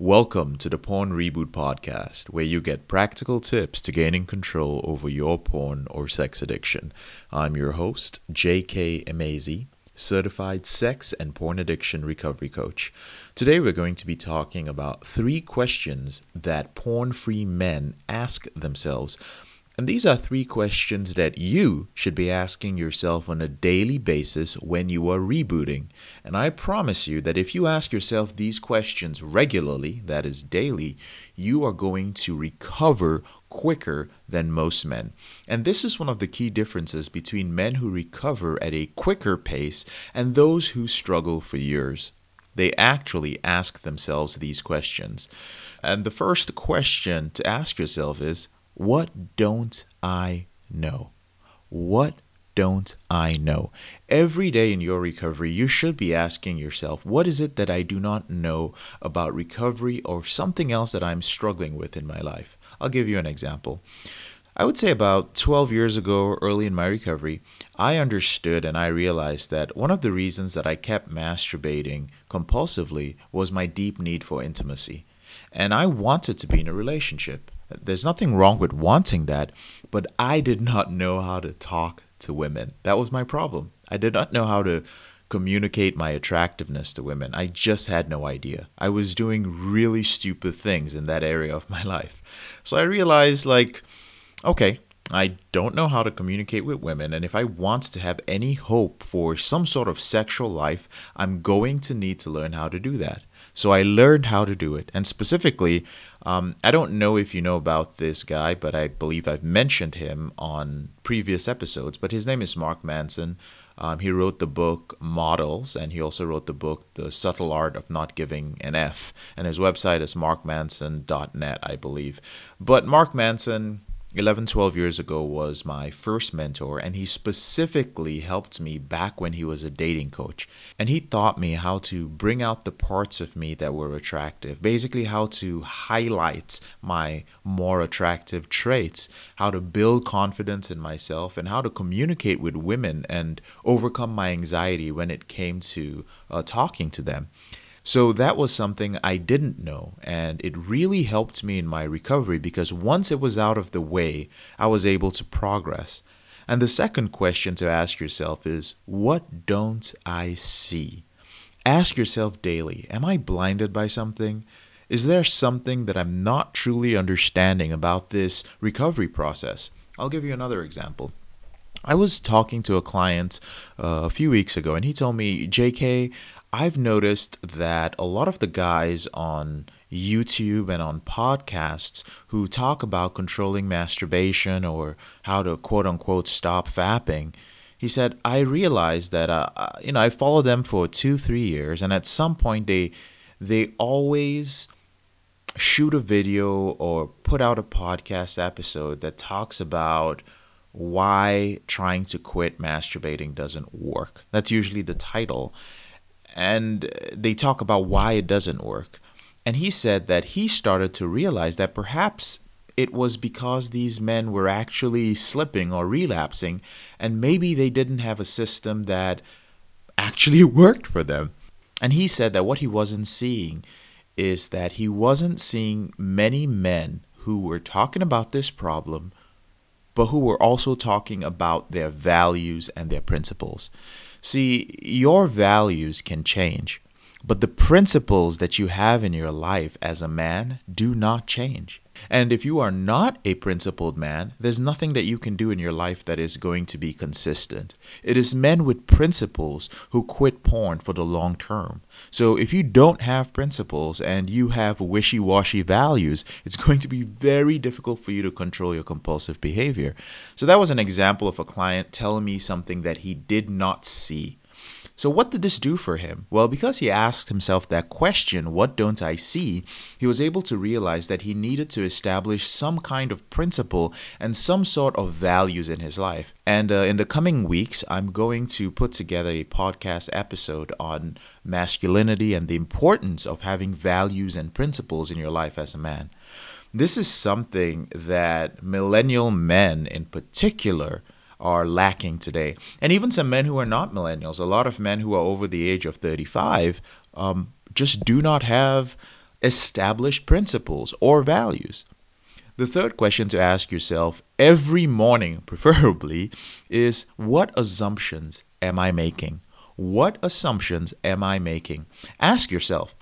Welcome to the Porn Reboot Podcast, where you get practical tips to gaining control over your porn or sex addiction. I'm your host, J.K. Emezi, certified sex and porn addiction recovery coach. Today, we're going to be talking about three questions that porn free men ask themselves and these are three questions that you should be asking yourself on a daily basis when you are rebooting. And I promise you that if you ask yourself these questions regularly, that is daily, you are going to recover quicker than most men. And this is one of the key differences between men who recover at a quicker pace and those who struggle for years. They actually ask themselves these questions. And the first question to ask yourself is what don't I know? What don't I know? Every day in your recovery, you should be asking yourself, what is it that I do not know about recovery or something else that I'm struggling with in my life? I'll give you an example. I would say about 12 years ago, early in my recovery, I understood and I realized that one of the reasons that I kept masturbating compulsively was my deep need for intimacy. And I wanted to be in a relationship. There's nothing wrong with wanting that, but I did not know how to talk to women. That was my problem. I did not know how to communicate my attractiveness to women. I just had no idea. I was doing really stupid things in that area of my life. So I realized, like, okay, I don't know how to communicate with women, and if I want to have any hope for some sort of sexual life, I'm going to need to learn how to do that. So I learned how to do it. And specifically, um, I don't know if you know about this guy, but I believe I've mentioned him on previous episodes. But his name is Mark Manson. Um, he wrote the book Models, and he also wrote the book The Subtle Art of Not Giving an F. And his website is markmanson.net, I believe. But Mark Manson 11, 12 years ago was my first mentor, and he specifically helped me back when he was a dating coach. And he taught me how to bring out the parts of me that were attractive, basically, how to highlight my more attractive traits, how to build confidence in myself, and how to communicate with women and overcome my anxiety when it came to uh, talking to them. So that was something I didn't know, and it really helped me in my recovery because once it was out of the way, I was able to progress. And the second question to ask yourself is what don't I see? Ask yourself daily Am I blinded by something? Is there something that I'm not truly understanding about this recovery process? I'll give you another example. I was talking to a client uh, a few weeks ago, and he told me, JK, I've noticed that a lot of the guys on YouTube and on podcasts who talk about controlling masturbation or how to quote unquote stop fapping, he said, I realized that, uh, uh, you know, I followed them for two, three years, and at some point they, they always shoot a video or put out a podcast episode that talks about why trying to quit masturbating doesn't work. That's usually the title and they talk about why it doesn't work. And he said that he started to realize that perhaps it was because these men were actually slipping or relapsing, and maybe they didn't have a system that actually worked for them. And he said that what he wasn't seeing is that he wasn't seeing many men who were talking about this problem, but who were also talking about their values and their principles. See, your values can change, but the principles that you have in your life as a man do not change. And if you are not a principled man, there's nothing that you can do in your life that is going to be consistent. It is men with principles who quit porn for the long term. So if you don't have principles and you have wishy washy values, it's going to be very difficult for you to control your compulsive behavior. So that was an example of a client telling me something that he did not see. So, what did this do for him? Well, because he asked himself that question, What don't I see? he was able to realize that he needed to establish some kind of principle and some sort of values in his life. And uh, in the coming weeks, I'm going to put together a podcast episode on masculinity and the importance of having values and principles in your life as a man. This is something that millennial men in particular are lacking today. And even some men who are not millennials, a lot of men who are over the age of 35 um, just do not have established principles or values. The third question to ask yourself every morning, preferably, is what assumptions am I making? What assumptions am I making? Ask yourself,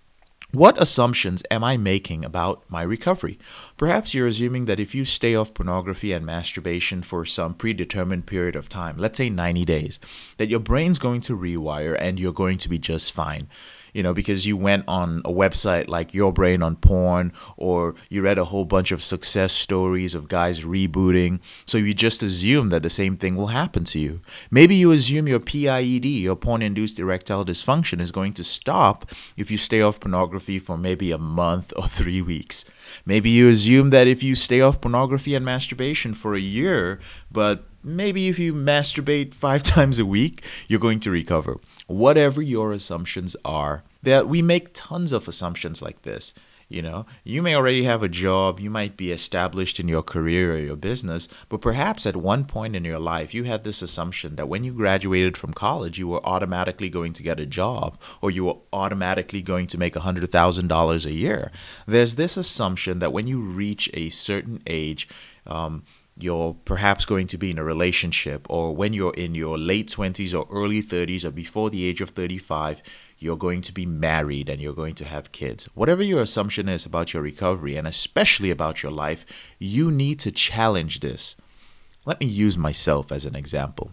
what assumptions am I making about my recovery? Perhaps you're assuming that if you stay off pornography and masturbation for some predetermined period of time, let's say 90 days, that your brain's going to rewire and you're going to be just fine you know, because you went on a website like Your Brain on Porn or you read a whole bunch of success stories of guys rebooting. So you just assume that the same thing will happen to you. Maybe you assume your PIED, your porn induced erectile dysfunction, is going to stop if you stay off pornography for maybe a month or three weeks. Maybe you assume that if you stay off pornography and masturbation for a year, but maybe if you masturbate five times a week, you're going to recover whatever your assumptions are. That we make tons of assumptions like this. You know, you may already have a job, you might be established in your career or your business, but perhaps at one point in your life you had this assumption that when you graduated from college, you were automatically going to get a job or you were automatically going to make $100,000 a year. There's this assumption that when you reach a certain age, um, you're perhaps going to be in a relationship, or when you're in your late 20s or early 30s or before the age of 35, you're going to be married and you're going to have kids. Whatever your assumption is about your recovery, and especially about your life, you need to challenge this. Let me use myself as an example.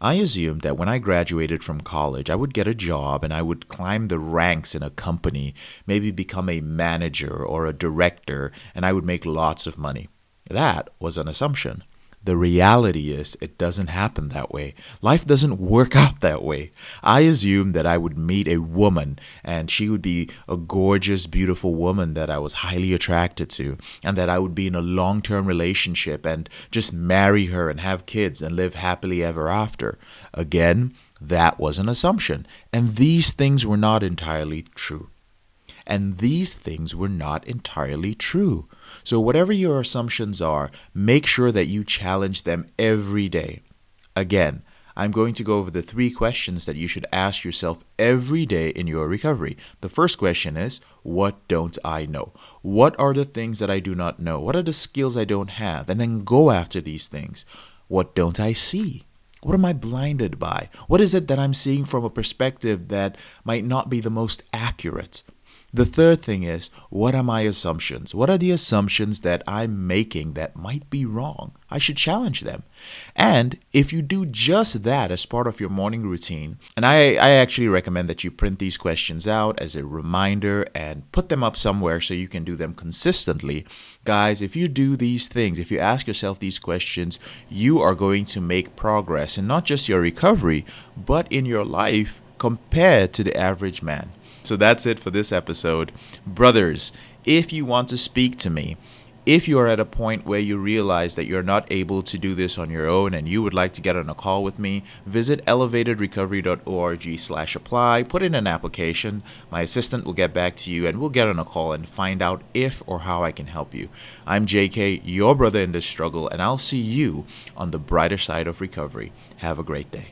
I assumed that when I graduated from college, I would get a job and I would climb the ranks in a company, maybe become a manager or a director, and I would make lots of money. That was an assumption. The reality is, it doesn't happen that way. Life doesn't work out that way. I assumed that I would meet a woman and she would be a gorgeous, beautiful woman that I was highly attracted to, and that I would be in a long term relationship and just marry her and have kids and live happily ever after. Again, that was an assumption. And these things were not entirely true. And these things were not entirely true. So, whatever your assumptions are, make sure that you challenge them every day. Again, I'm going to go over the three questions that you should ask yourself every day in your recovery. The first question is What don't I know? What are the things that I do not know? What are the skills I don't have? And then go after these things. What don't I see? What am I blinded by? What is it that I'm seeing from a perspective that might not be the most accurate? The third thing is, what are my assumptions? What are the assumptions that I'm making that might be wrong? I should challenge them. And if you do just that as part of your morning routine, and I, I actually recommend that you print these questions out as a reminder and put them up somewhere so you can do them consistently. Guys, if you do these things, if you ask yourself these questions, you are going to make progress in not just your recovery, but in your life compared to the average man. So that's it for this episode. Brothers, if you want to speak to me, if you are at a point where you realize that you're not able to do this on your own and you would like to get on a call with me, visit elevatedrecovery.org slash apply, put in an application. My assistant will get back to you and we'll get on a call and find out if or how I can help you. I'm JK, your brother in this struggle, and I'll see you on the brighter side of recovery. Have a great day.